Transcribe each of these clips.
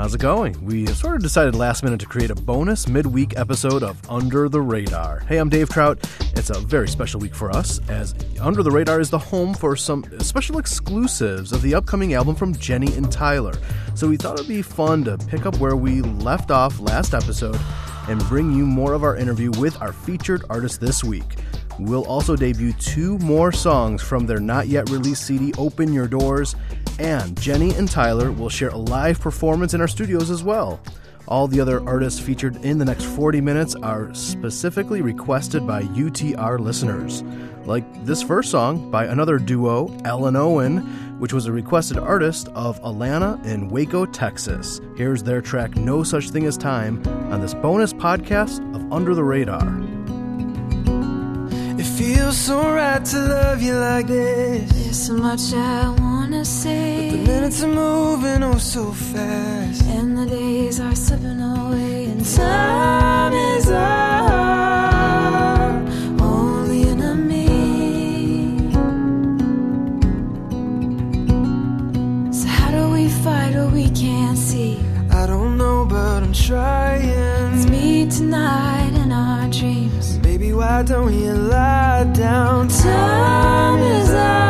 How's it going? We sort of decided last minute to create a bonus midweek episode of Under the Radar. Hey, I'm Dave Trout. It's a very special week for us, as Under the Radar is the home for some special exclusives of the upcoming album from Jenny and Tyler. So we thought it'd be fun to pick up where we left off last episode and bring you more of our interview with our featured artist this week. We'll also debut two more songs from their not yet released CD, Open Your Doors, and Jenny and Tyler will share a live performance in our studios as well. All the other artists featured in the next 40 minutes are specifically requested by UTR listeners. Like this first song by another duo, Ellen Owen, which was a requested artist of Alana in Waco, Texas. Here's their track No Such Thing as Time on this bonus podcast of Under the Radar. It feels so right to love you like this. There's so much I say. The minutes are moving oh so fast. And the days are slipping away. And time is our only enemy. So, how do we fight what we can't see? I don't know, but I'm trying. It's me tonight in our dreams. Baby, why don't you lie down? Time is our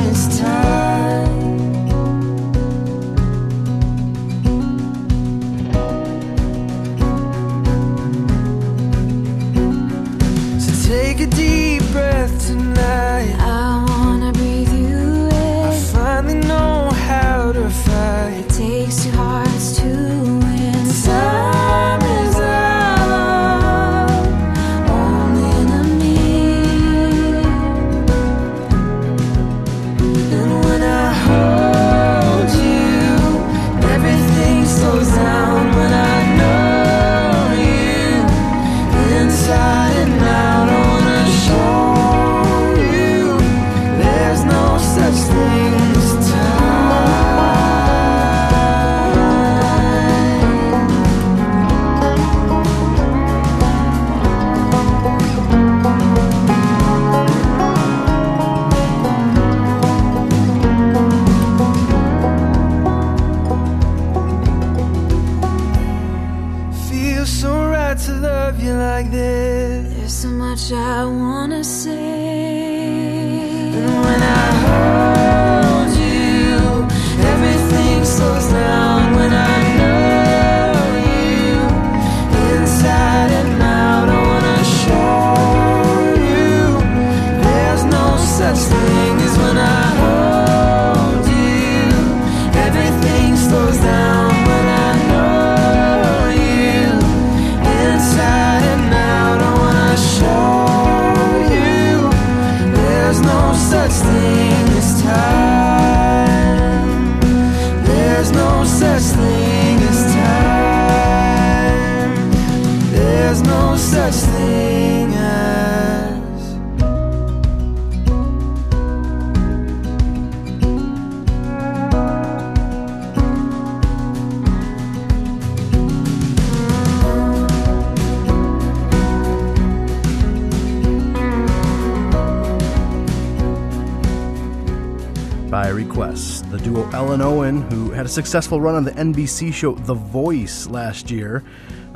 Owen, who had a successful run on the NBC show The Voice last year.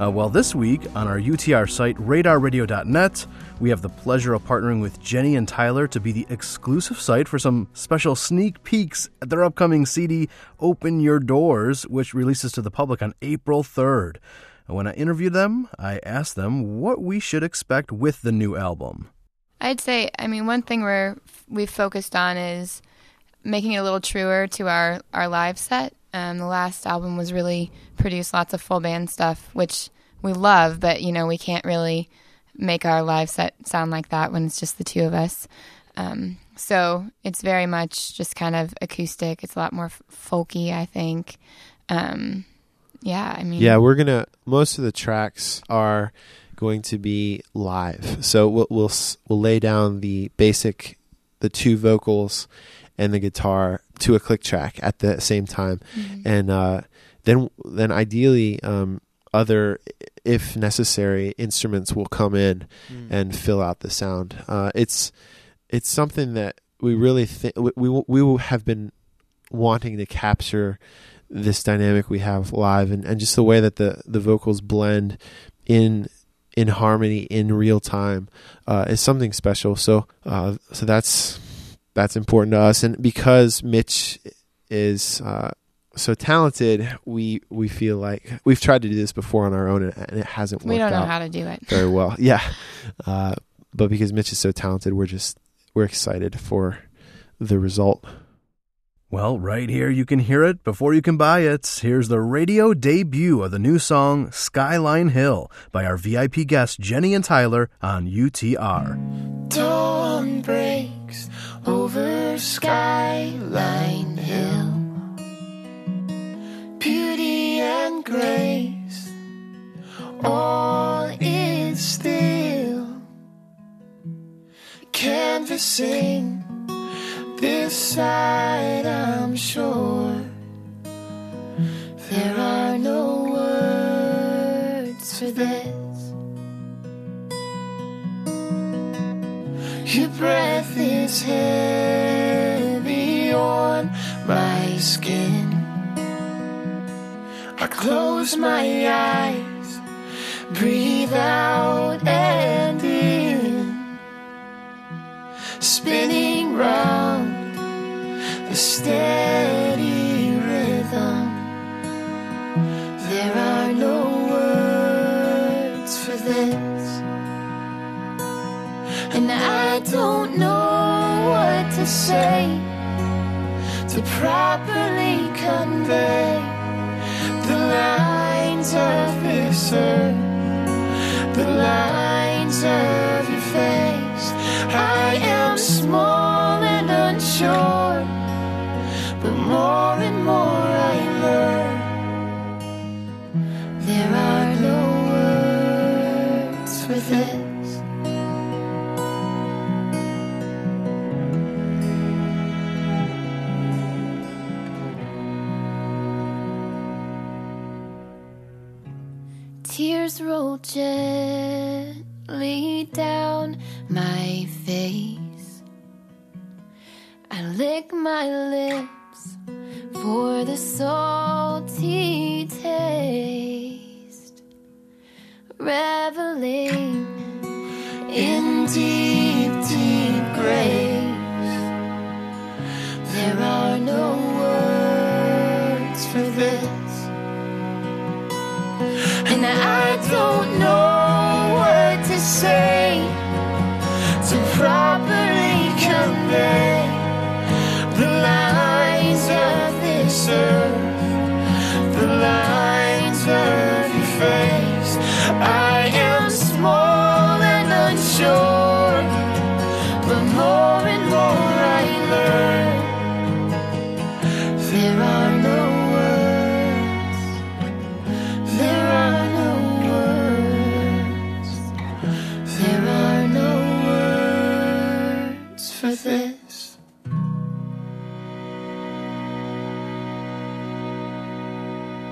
Uh, well, this week on our UTR site, radarradio.net, we have the pleasure of partnering with Jenny and Tyler to be the exclusive site for some special sneak peeks at their upcoming CD, Open Your Doors, which releases to the public on April 3rd. When I interviewed them, I asked them what we should expect with the new album. I'd say, I mean, one thing we're we've focused on is making it a little truer to our our live set. Um, the last album was really produced lots of full band stuff, which we love, but you know we can't really make our live set sound like that when it's just the two of us. Um, so it's very much just kind of acoustic. It's a lot more f- folky, I think. Um, yeah, I mean, Yeah, we're gonna. Most of the tracks are going to be live. So we'll we'll we'll lay down the basic, the two vocals, and the guitar to a click track at the same time, and uh, then then ideally um, other, if necessary, instruments will come in and fill out the sound. Uh, it's it's something that we really think we, we we will have been wanting to capture this dynamic we have live and, and just the way that the the vocals blend in in harmony in real time uh, is something special. So uh, so that's that's important to us, and because Mitch is uh, so talented, we we feel like we've tried to do this before on our own, and, and it hasn't worked We don't know out how to do it. very well. Yeah, uh, but because Mitch is so talented, we're just we're excited for the result. Well, right here you can hear it before you can buy it. Here's the radio debut of the new song Skyline Hill by our VIP guests Jenny and Tyler on UTR. Dawn breaks over Skyline Hill. Beauty and grace, all is still. Canvassing this side, I'm sure. There are no words for this. Your breath is heavy on my skin. I close my eyes, breathe out and in, spinning round the steady rhythm. There are And I don't know what to say to properly convey the lines of this earth, the lines of your face. I am small and unsure, but more and more I learn. There are Tears roll gently down my face. I lick my lips for the salty taste. Reveling in deep, deep graves. There are no words And I don't know what to say to properly convey the lines of this earth,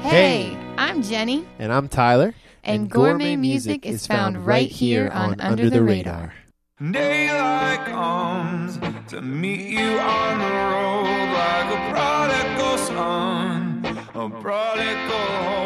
Hey, I'm Jenny, And I'm Tyler. and, gourmet, music is found right here on Under the Radar. Daylight comes to meet you on the road like a prodigal son, a prodigal hope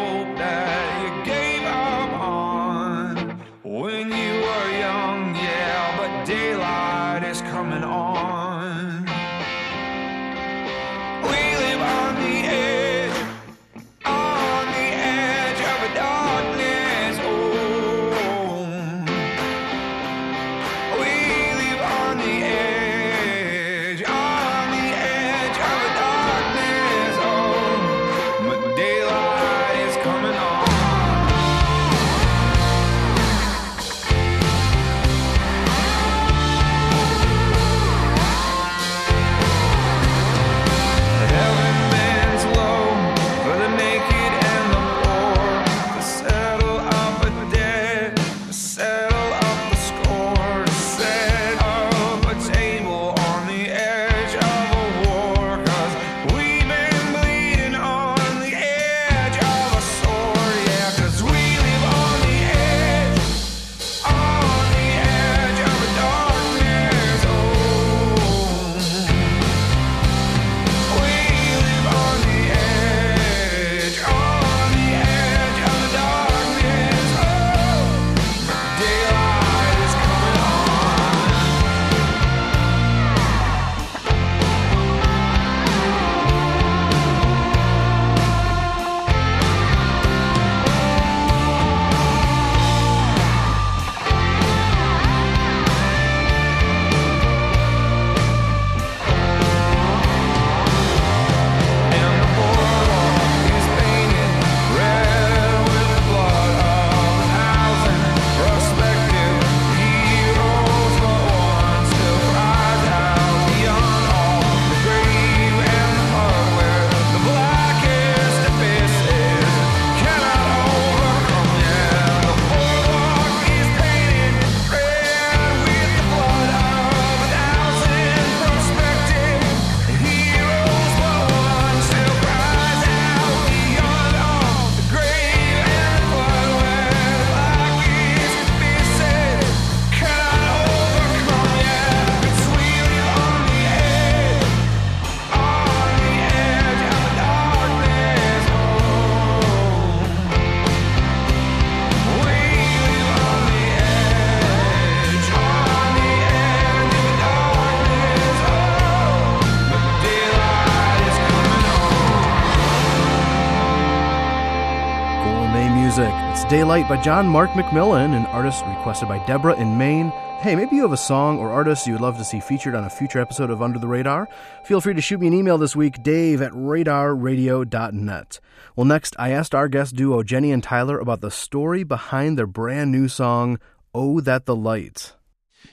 Daylight by John Mark McMillan, an artist requested by Deborah in Maine. Hey, maybe you have a song or artist you would love to see featured on a future episode of Under the Radar? Feel free to shoot me an email this week, dave at radarradio.net. Well, next, I asked our guest duo, Jenny and Tyler, about the story behind their brand new song, Oh That the Light.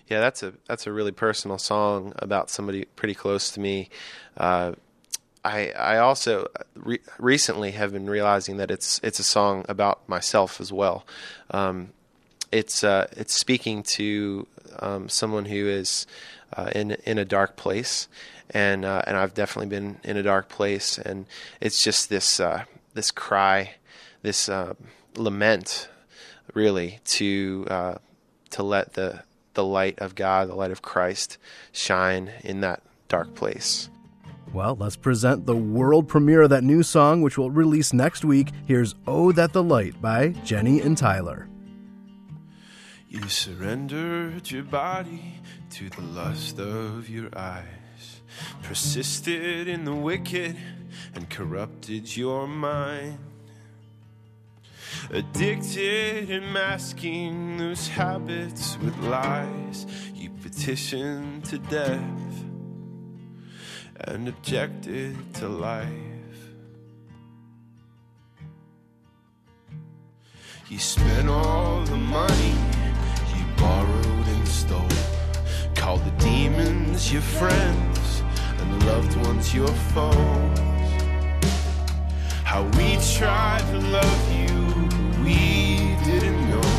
Yeah, that's a that's a really personal song about somebody pretty close to me. Uh, I I also re- recently have been realizing that it's it's a song about myself as well. Um, it's uh, it's speaking to um, someone who is uh, in in a dark place, and uh, and I've definitely been in a dark place, and it's just this uh, this cry, this uh, lament, really to uh, to let the the light of God, the light of Christ, shine in that dark place. Well, let's present the world premiere of that new song, which will release next week. Here's Oh That the Light by Jenny and Tyler. You surrendered your body to the lust of your eyes, persisted in the wicked, and corrupted your mind. Addicted and masking those habits with lies, you petitioned to death and objected to life. You spent all the money you borrowed and stole. Called the demons your friends and the loved ones your foes. How we tried to love you, but we didn't know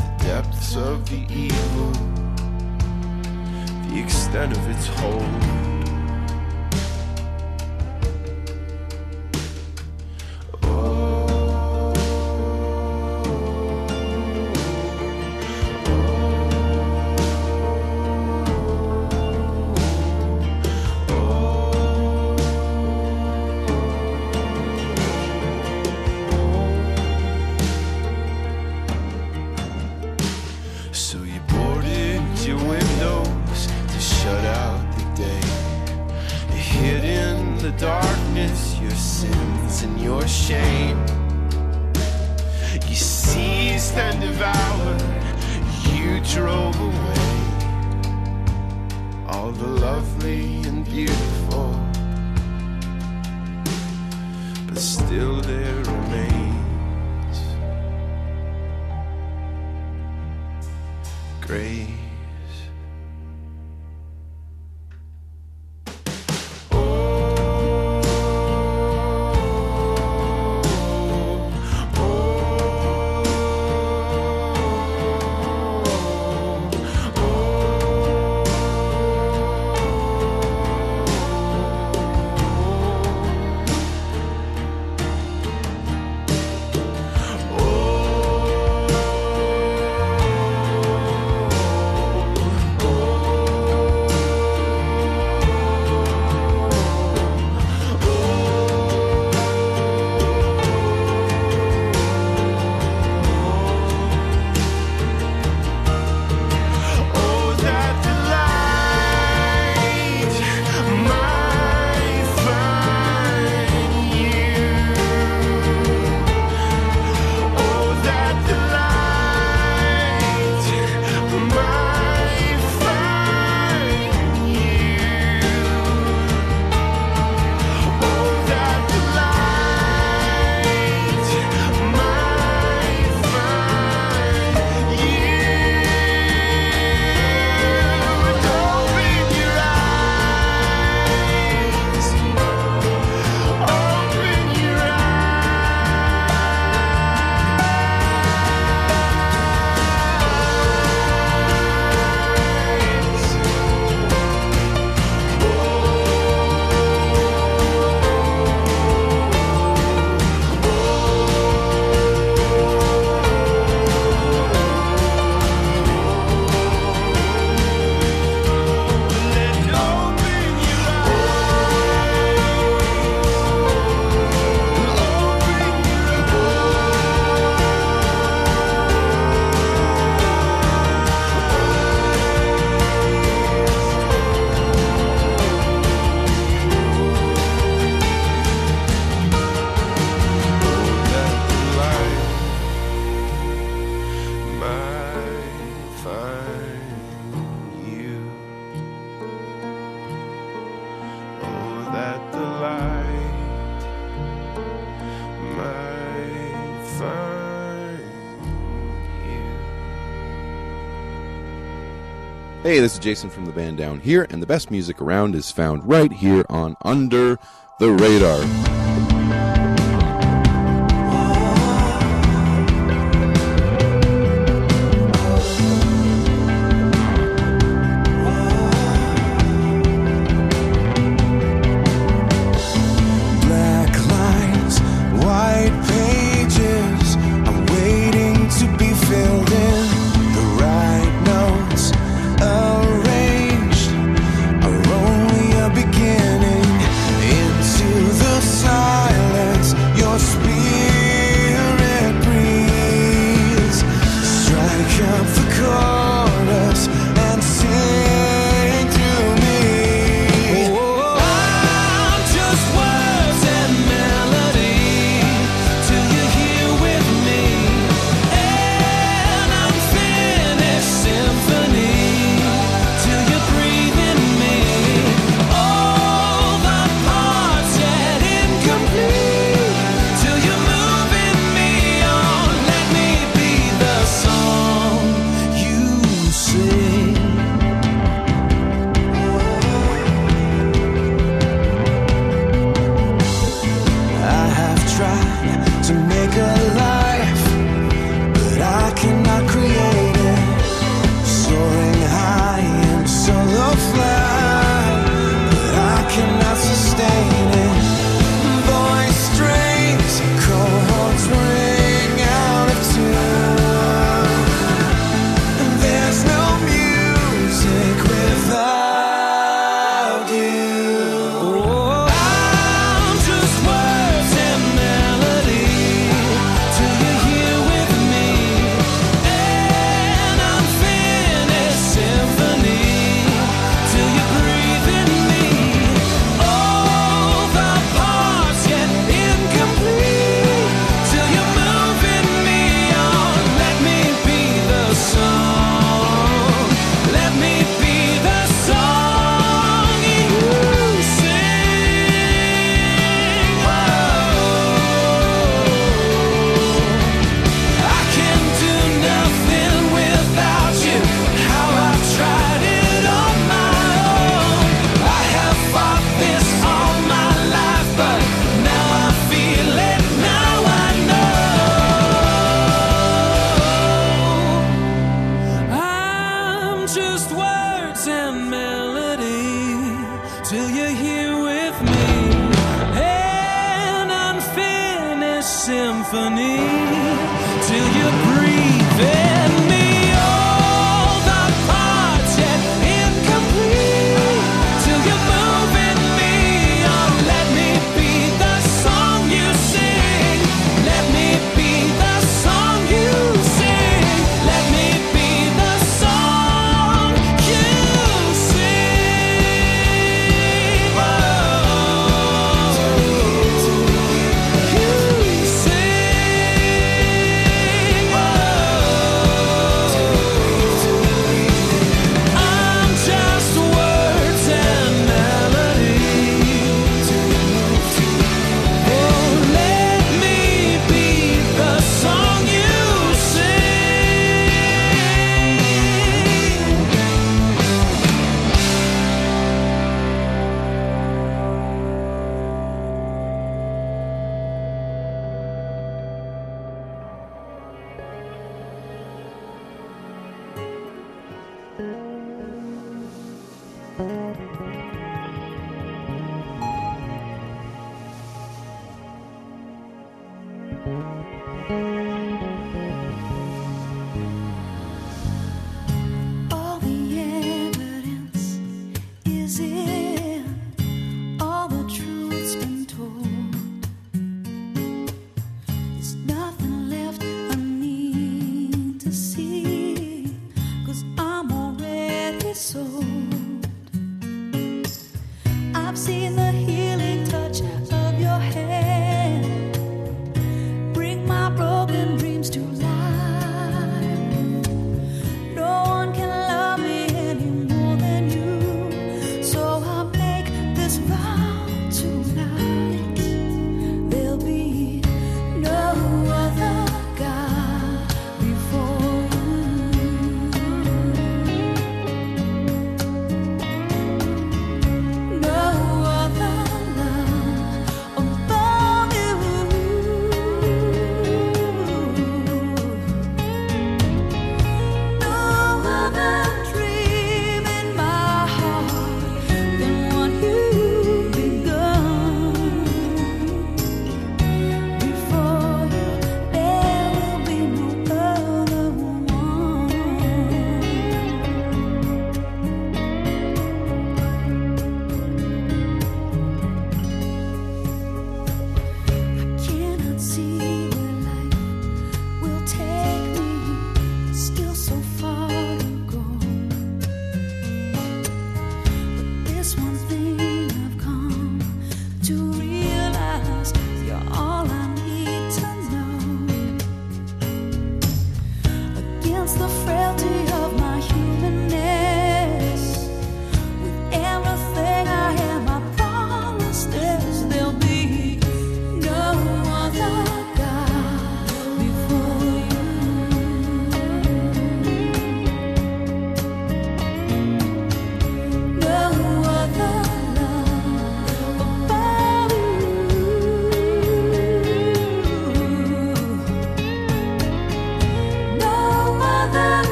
the depths of the evil, the extent of its hold. Jason from the band down here, and the best music around is found right here on Under the Radar.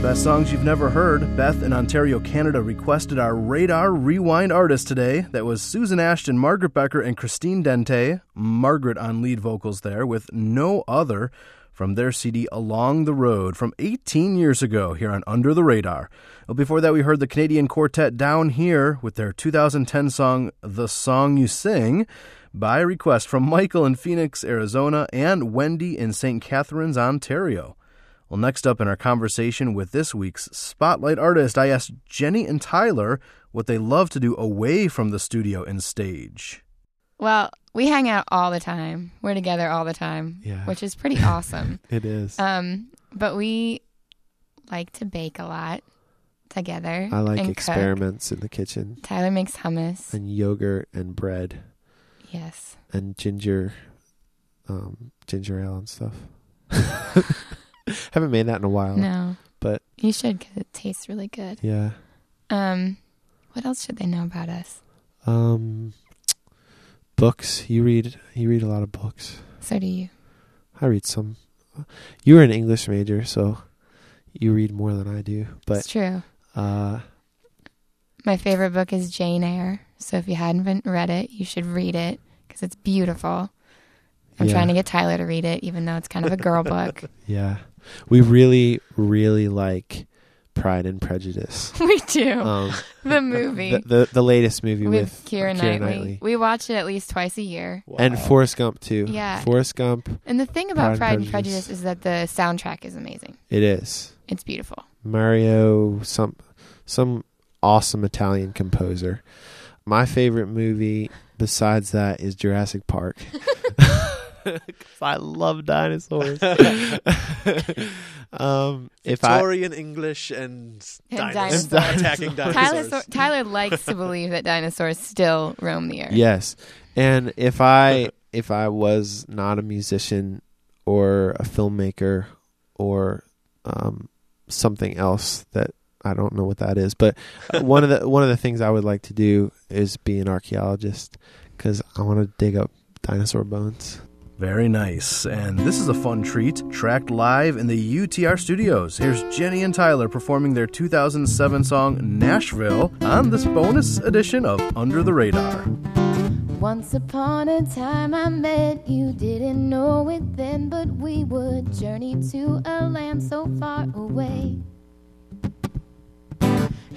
The best songs you've never heard. Beth in Ontario, Canada requested our Radar Rewind artist today. That was Susan Ashton, Margaret Becker, and Christine Dente. Margaret on lead vocals there with No Other from their CD Along the Road from 18 years ago here on Under the Radar. Well, before that, we heard the Canadian quartet Down Here with their 2010 song The Song You Sing by request from Michael in Phoenix, Arizona, and Wendy in St. Catharines, Ontario. Well, next up in our conversation with this week's Spotlight artist, I asked Jenny and Tyler what they love to do away from the studio and stage. Well, we hang out all the time. We're together all the time, Yeah. which is pretty awesome. It is. Um, but we like to bake a lot together. I like and cook. experiments in the kitchen Tyler makes hummus. and yogurt and bread Yes. and ginger, um, ginger ale and stuff. Haven't made that in a while. No. but- you should because it tastes really good. Yeah. Um, what else should they know about us? Um, books. You read. You read a lot of books. So do you. I read some. You were an English major, so you read more than I do. But it's true. uh, My favorite book is Jane Eyre. So if you hadn't read it, you should read it because it's beautiful. I'm Yeah. trying to get Tyler to read it, even though it's kind of a girl book. yeah, we really, really like Pride and Prejudice. we do. Um, the movie the, the the latest movie with, with, Keira, Knightley. We watch it at least twice a year. and Forrest Gump too. Yeah. Forrest Gump. And the thing about and Pride and Prejudice. Prejudice is that the soundtrack is amazing. It is It's beautiful. Mario. Some some awesome Italian composer. My favorite movie besides that is Jurassic Park. 'Cause I love dinosaurs. um, if I Victorian English and, And dinosaurs. dinosaurs. attacking Tyler, dinosaurs. Tyler likes to believe that dinosaurs still roam the earth. Yes. And if I if I was not a musician or a filmmaker or um, something else that I don't know what that is, but one of the one of the things I would like to do is be an archaeologist because I want to dig up dinosaur bones. Very nice. And this is a fun treat, tracked live in the UTR studios. Here's Jenny and Tyler performing their 2007 song Nashville on this bonus edition of Under the Radar. Once upon a time I met you, didn't know it then, but we would journey to a land so far away.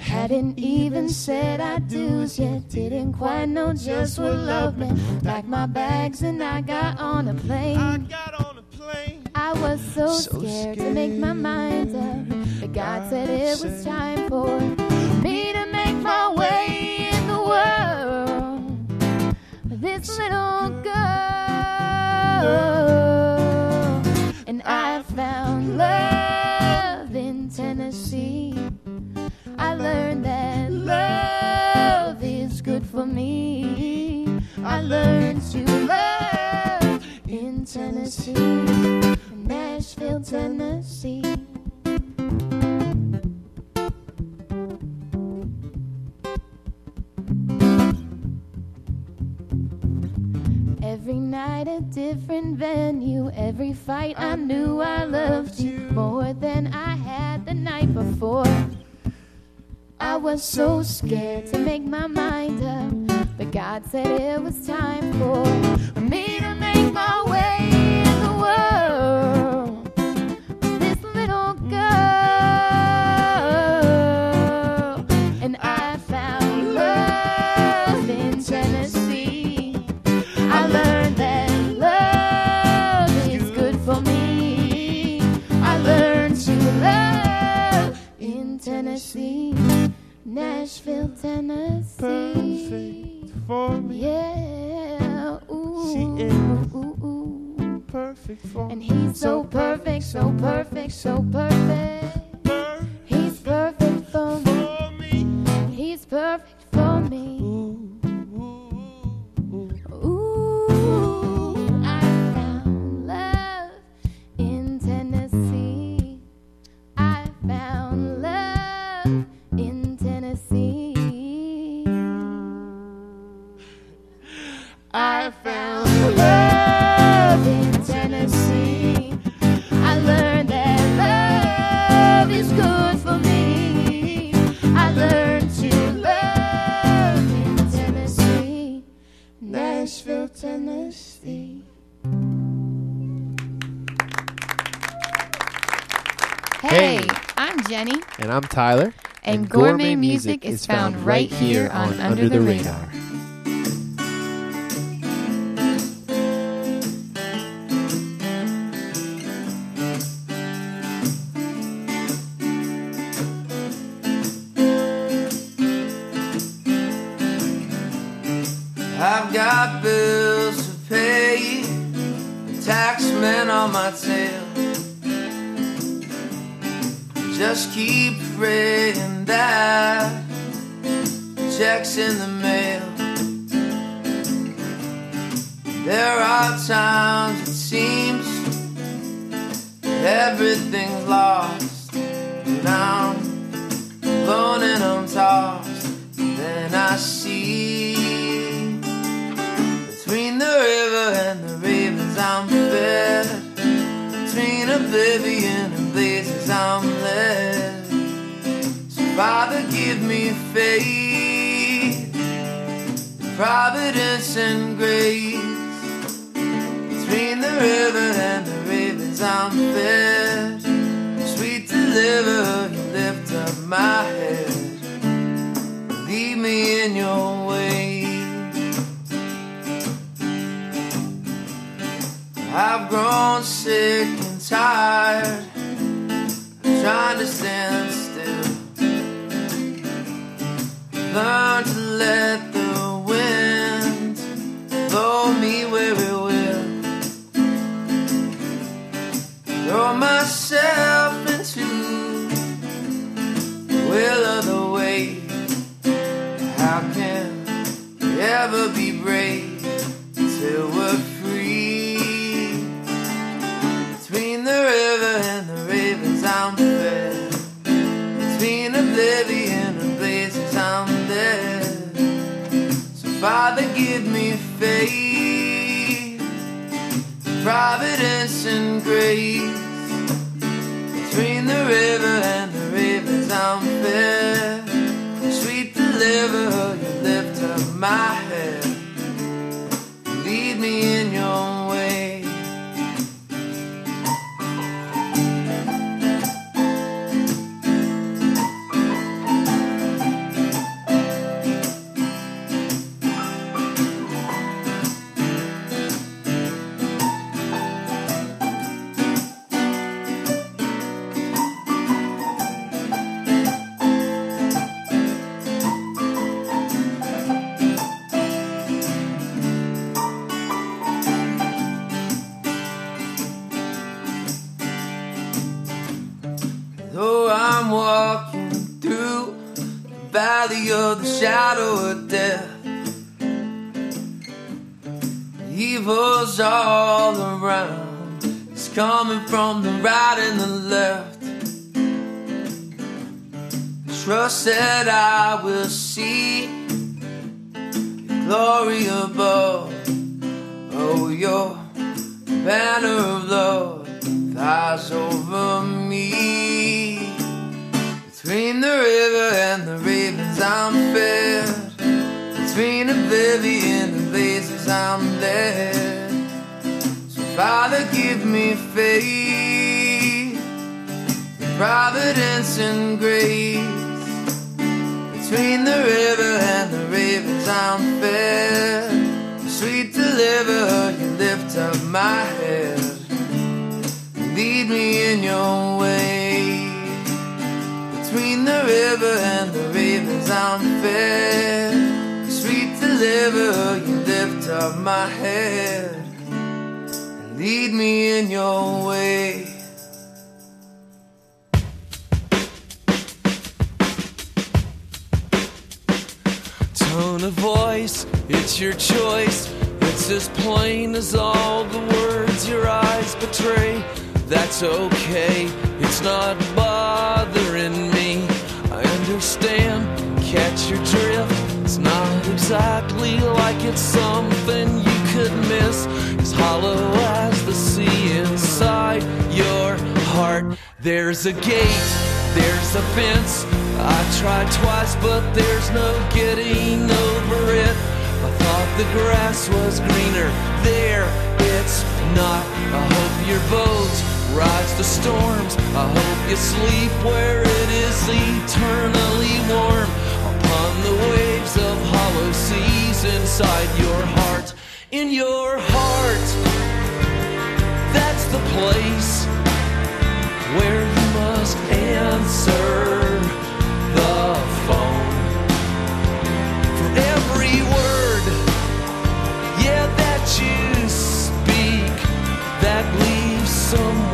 Hadn't even said I do's yet. Didn't quite know just what love meant. Packed my bags and I got on a plane. I got on a plane. I was so, So scared, to make my mind up. But God said it was time for me to make my way in the world. This little girl, and I found love in Tennessee. I learned that love is good for me. I learned to love in Tennessee, Nashville, Tennessee. Every night a different venue. Every fight I knew I loved you more than I was so scared to make my mind up, but God said it was time for me to make my way For And he's so perfect, so perfect, so perfect. Jenny, And I'm Tyler. and, gourmet, music is found right here on Under the Radar. I've got bills to pay, tax man on my tail. Just keep praying that checks in the mail. There are times it seems everything's lost, and I'm alone and I'm tossed. Then I see between the river and the ravens I'm fed Between oblivion and blazes I'm Father give me faith. Providence and grace. Between the river and the ravens I'm fed. Sweet deliverer, you lift up my head. Lead me in your way. I've grown sick and tired. Of trying to stand Learn to let the wind blow me where it will. Throw myself into the will of the wave. How can we ever be brave till we're Father give me faith. Providence and grace. Between the river and the ravens I'm fed Between oblivion and blazes, I'm led. So, Father, give me faith, providence and grace. Between the river and the ravens, I'm fed. Sweet deliverer, you lift up my head. Lead me in your way. Between the river and the ravens, I'm fed. Sweet deliverer, you lift up my head. and Lead me in your way. Tone of voice, it's your choice. It's as plain as all the words your eyes betray. That's okay, it's not bothering me. I understand, catch your drift. Not exactly like it's something you could miss. As hollow as the sea inside your heart. There's a gate, there's a fence. I tried twice, but there's no getting over it. I thought the grass was greener there. It's not. I hope your boat rides the storms. I hope you sleep where it is eternally warm. Upon the waves of hollow seas inside your heart. In your heart, that's the place where you must answer the phone. For every word, yeah, that you speak, that leaves someone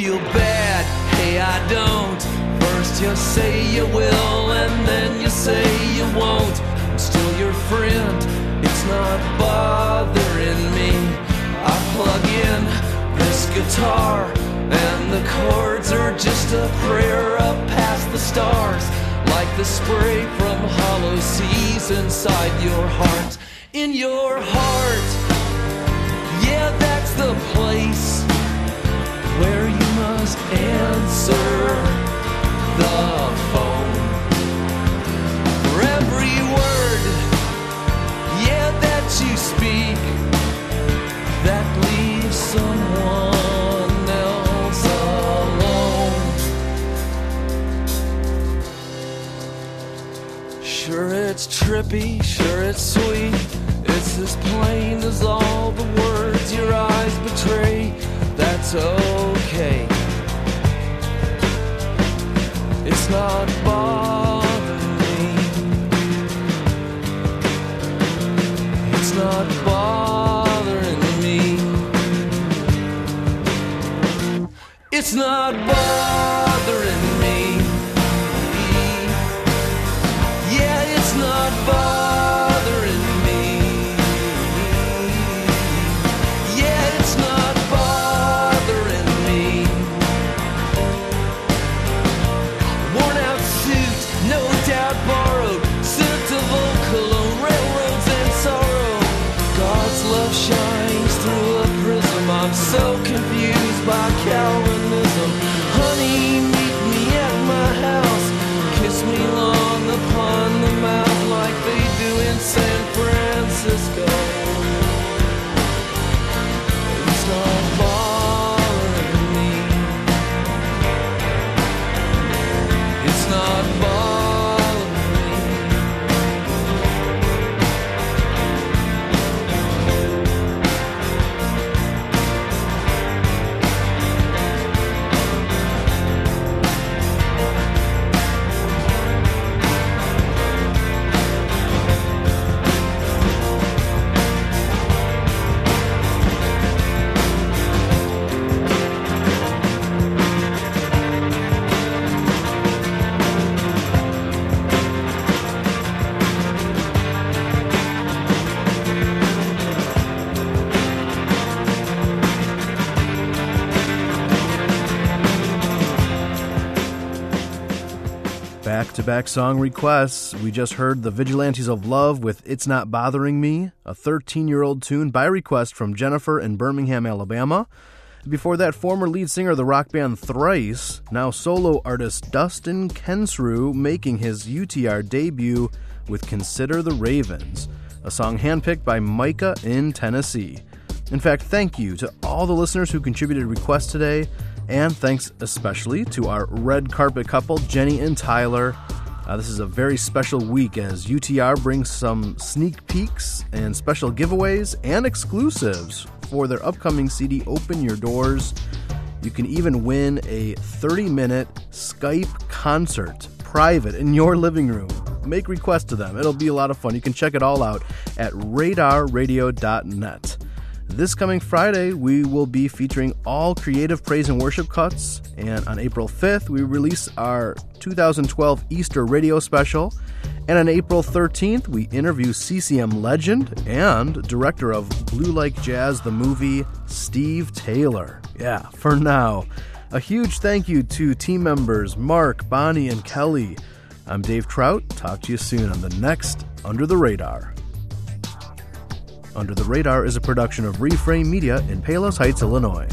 feel bad, hey, I don't. First you say you will, and then you say you won't. I'm still your friend, it's not bothering me. I plug in this guitar, and the chords are just a prayer up past the stars. Like the spray from hollow seas inside your heart. In your heart, yeah, that's the place where you must answer the phone. For every word, yeah, that you speak, that leaves someone else alone. Sure, it's trippy, sure, it's sweet. It's as plain as all the words your eyes betray. That's okay. Not me. It's not bothering me. It's not bothering me. Yeah, it's not bothering Back song requests. We just heard The Vigilantes of Love with It's Not Bothering Me, a 13 year old tune by request from Jennifer in Birmingham, Alabama. Before that, former lead singer of the rock band Thrice, now solo artist Dustin Kensrue, making his UTR debut with Consider the Ravens, a song handpicked by Micah in Tennessee. In fact, thank you to all the listeners who contributed requests today, and thanks especially to our red carpet couple, Jenny and Tyler. Uh, this is a very special week as UTR brings some sneak peeks and special giveaways and exclusives for their upcoming CD, Open Your Doors. You can even win a 30 minute Skype concert, private, in your living room. Make requests to them. It'll be a lot of fun. You can check it all out at radarradio.net. This coming Friday, we will be featuring all creative praise and worship cuts. And on April 5th, we release our 2012 Easter radio special. And on April 13th, we interview CCM legend and director of Blue Like Jazz, the movie, Steve Taylor. Yeah, for now. A huge thank you to team members Mark, Bonnie, and Kelly. I'm Dave Trout. Talk to you soon on the next Under the Radar. Under the Radar is a production of Reframe Media in Palos Heights, Illinois.